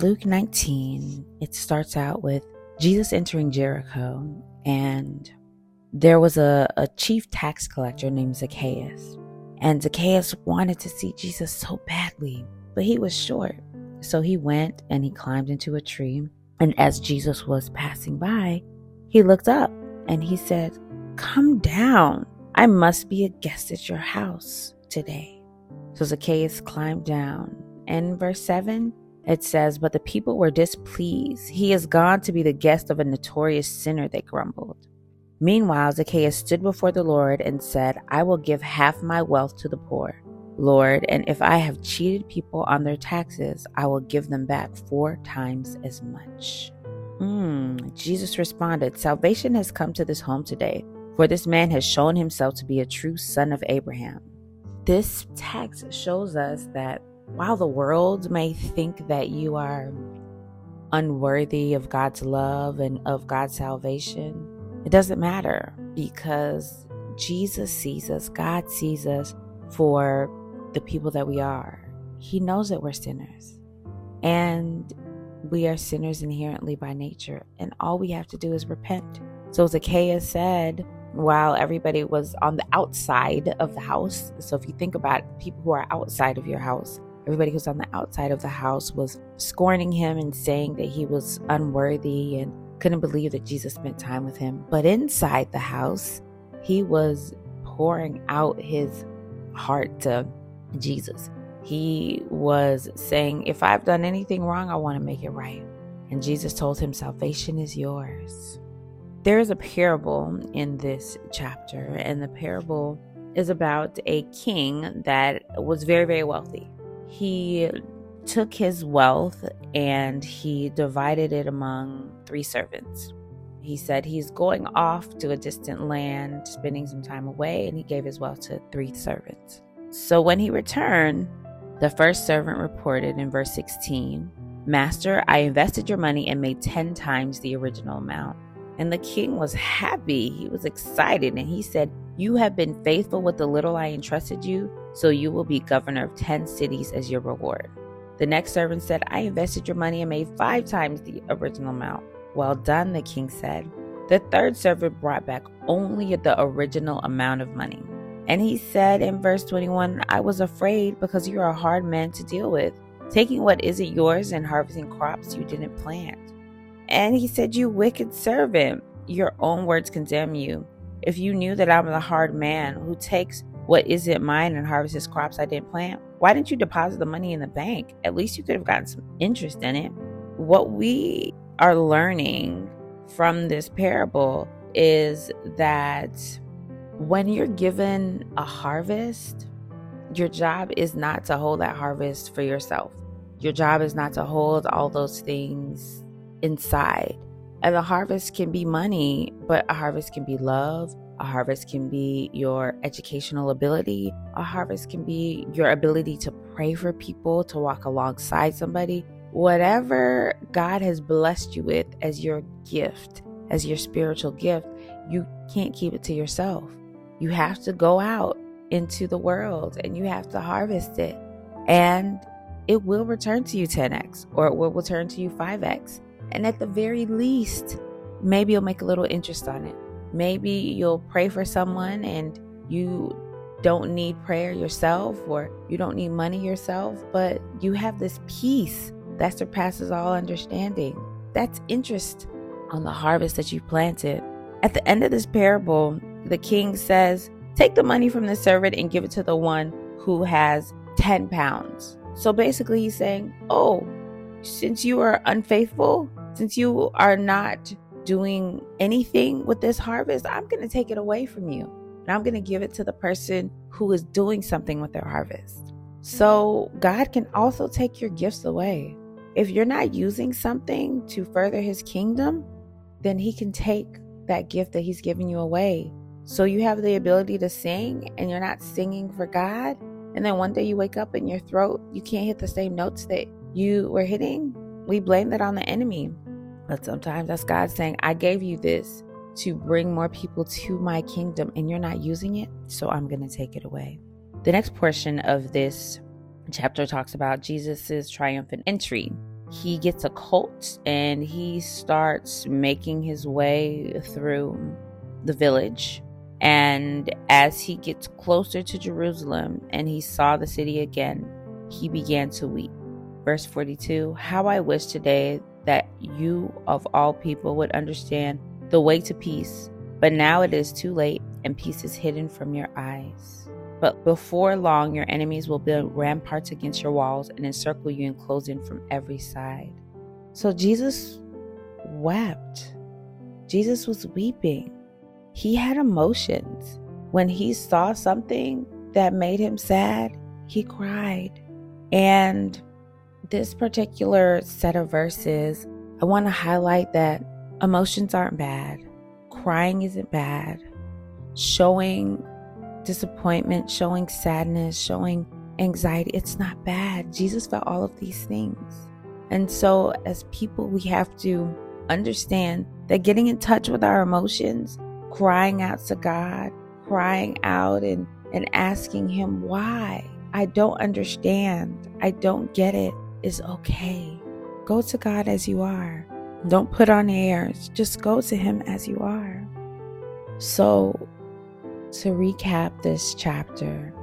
Luke 19, it starts out with Jesus entering Jericho, and there was a, a chief tax collector named Zacchaeus. And Zacchaeus wanted to see Jesus so badly, but he was short. So he went and he climbed into a tree. And as Jesus was passing by, he looked up and he said, Come down. I must be a guest at your house today. So Zacchaeus climbed down. And verse 7, it says, But the people were displeased. He is gone to be the guest of a notorious sinner, they grumbled. Meanwhile, Zacchaeus stood before the Lord and said, I will give half my wealth to the poor. Lord, and if I have cheated people on their taxes, I will give them back four times as much. Mm, Jesus responded, Salvation has come to this home today, for this man has shown himself to be a true son of Abraham. This text shows us that while the world may think that you are unworthy of God's love and of God's salvation, it doesn't matter because Jesus sees us, God sees us for the people that we are. He knows that we're sinners. And we are sinners inherently by nature. And all we have to do is repent. So Zacchaeus said, while everybody was on the outside of the house, so if you think about people who are outside of your house, everybody who's on the outside of the house was scorning him and saying that he was unworthy and couldn't believe that Jesus spent time with him. But inside the house, he was pouring out his heart to Jesus. He was saying, If I've done anything wrong, I want to make it right. And Jesus told him, Salvation is yours. There is a parable in this chapter, and the parable is about a king that was very, very wealthy. He took his wealth and he divided it among three servants. He said he's going off to a distant land, spending some time away, and he gave his wealth to three servants. So when he returned, the first servant reported in verse 16 Master, I invested your money and made 10 times the original amount. And the king was happy. He was excited. And he said, You have been faithful with the little I entrusted you, so you will be governor of 10 cities as your reward. The next servant said, I invested your money and made five times the original amount. Well done, the king said. The third servant brought back only the original amount of money. And he said in verse 21, I was afraid because you're a hard man to deal with, taking what isn't yours and harvesting crops you didn't plant. And he said, You wicked servant, your own words condemn you. If you knew that I'm the hard man who takes what isn't mine and harvests crops I didn't plant, why didn't you deposit the money in the bank? At least you could have gotten some interest in it. What we are learning from this parable is that when you're given a harvest, your job is not to hold that harvest for yourself. Your job is not to hold all those things inside. And the harvest can be money, but a harvest can be love. A harvest can be your educational ability. A harvest can be your ability to pray for people, to walk alongside somebody. Whatever God has blessed you with as your gift, as your spiritual gift, you can't keep it to yourself. You have to go out into the world and you have to harvest it. And it will return to you 10x or it will return to you 5x. And at the very least, maybe you'll make a little interest on it. Maybe you'll pray for someone and you don't need prayer yourself or you don't need money yourself, but you have this peace that surpasses all understanding. That's interest on the harvest that you planted. At the end of this parable, the king says, Take the money from the servant and give it to the one who has 10 pounds. So basically, he's saying, Oh, since you are unfaithful, since you are not doing anything with this harvest, I'm going to take it away from you. And I'm going to give it to the person who is doing something with their harvest. So God can also take your gifts away. If you're not using something to further his kingdom, then he can take that gift that he's giving you away so you have the ability to sing and you're not singing for God. And then one day you wake up in your throat, you can't hit the same notes that you were hitting. We blame that on the enemy. But sometimes that's God saying, I gave you this to bring more people to my kingdom and you're not using it. So I'm going to take it away. The next portion of this chapter talks about Jesus's triumphant entry. he gets a colt and he starts making his way through the village. And as he gets closer to Jerusalem and he saw the city again, he began to weep. Verse 42 How I wish today that you of all people would understand the way to peace, but now it is too late and peace is hidden from your eyes. But before long, your enemies will build ramparts against your walls and encircle you and close in from every side. So Jesus wept. Jesus was weeping. He had emotions. When he saw something that made him sad, he cried. And this particular set of verses, I want to highlight that emotions aren't bad, crying isn't bad, showing disappointment, showing sadness, showing anxiety. It's not bad. Jesus felt all of these things. And so, as people, we have to understand that getting in touch with our emotions, crying out to God, crying out and, and asking Him why. I don't understand. I don't get it. Is okay. Go to God as you are. Don't put on airs. Just go to Him as you are. So, to recap this chapter,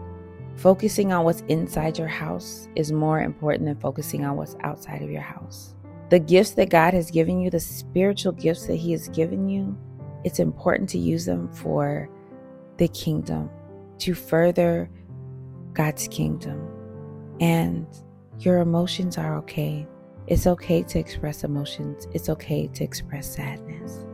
focusing on what's inside your house is more important than focusing on what's outside of your house. The gifts that God has given you, the spiritual gifts that He has given you, it's important to use them for the kingdom, to further God's kingdom. And your emotions are okay. It's okay to express emotions, it's okay to express sadness.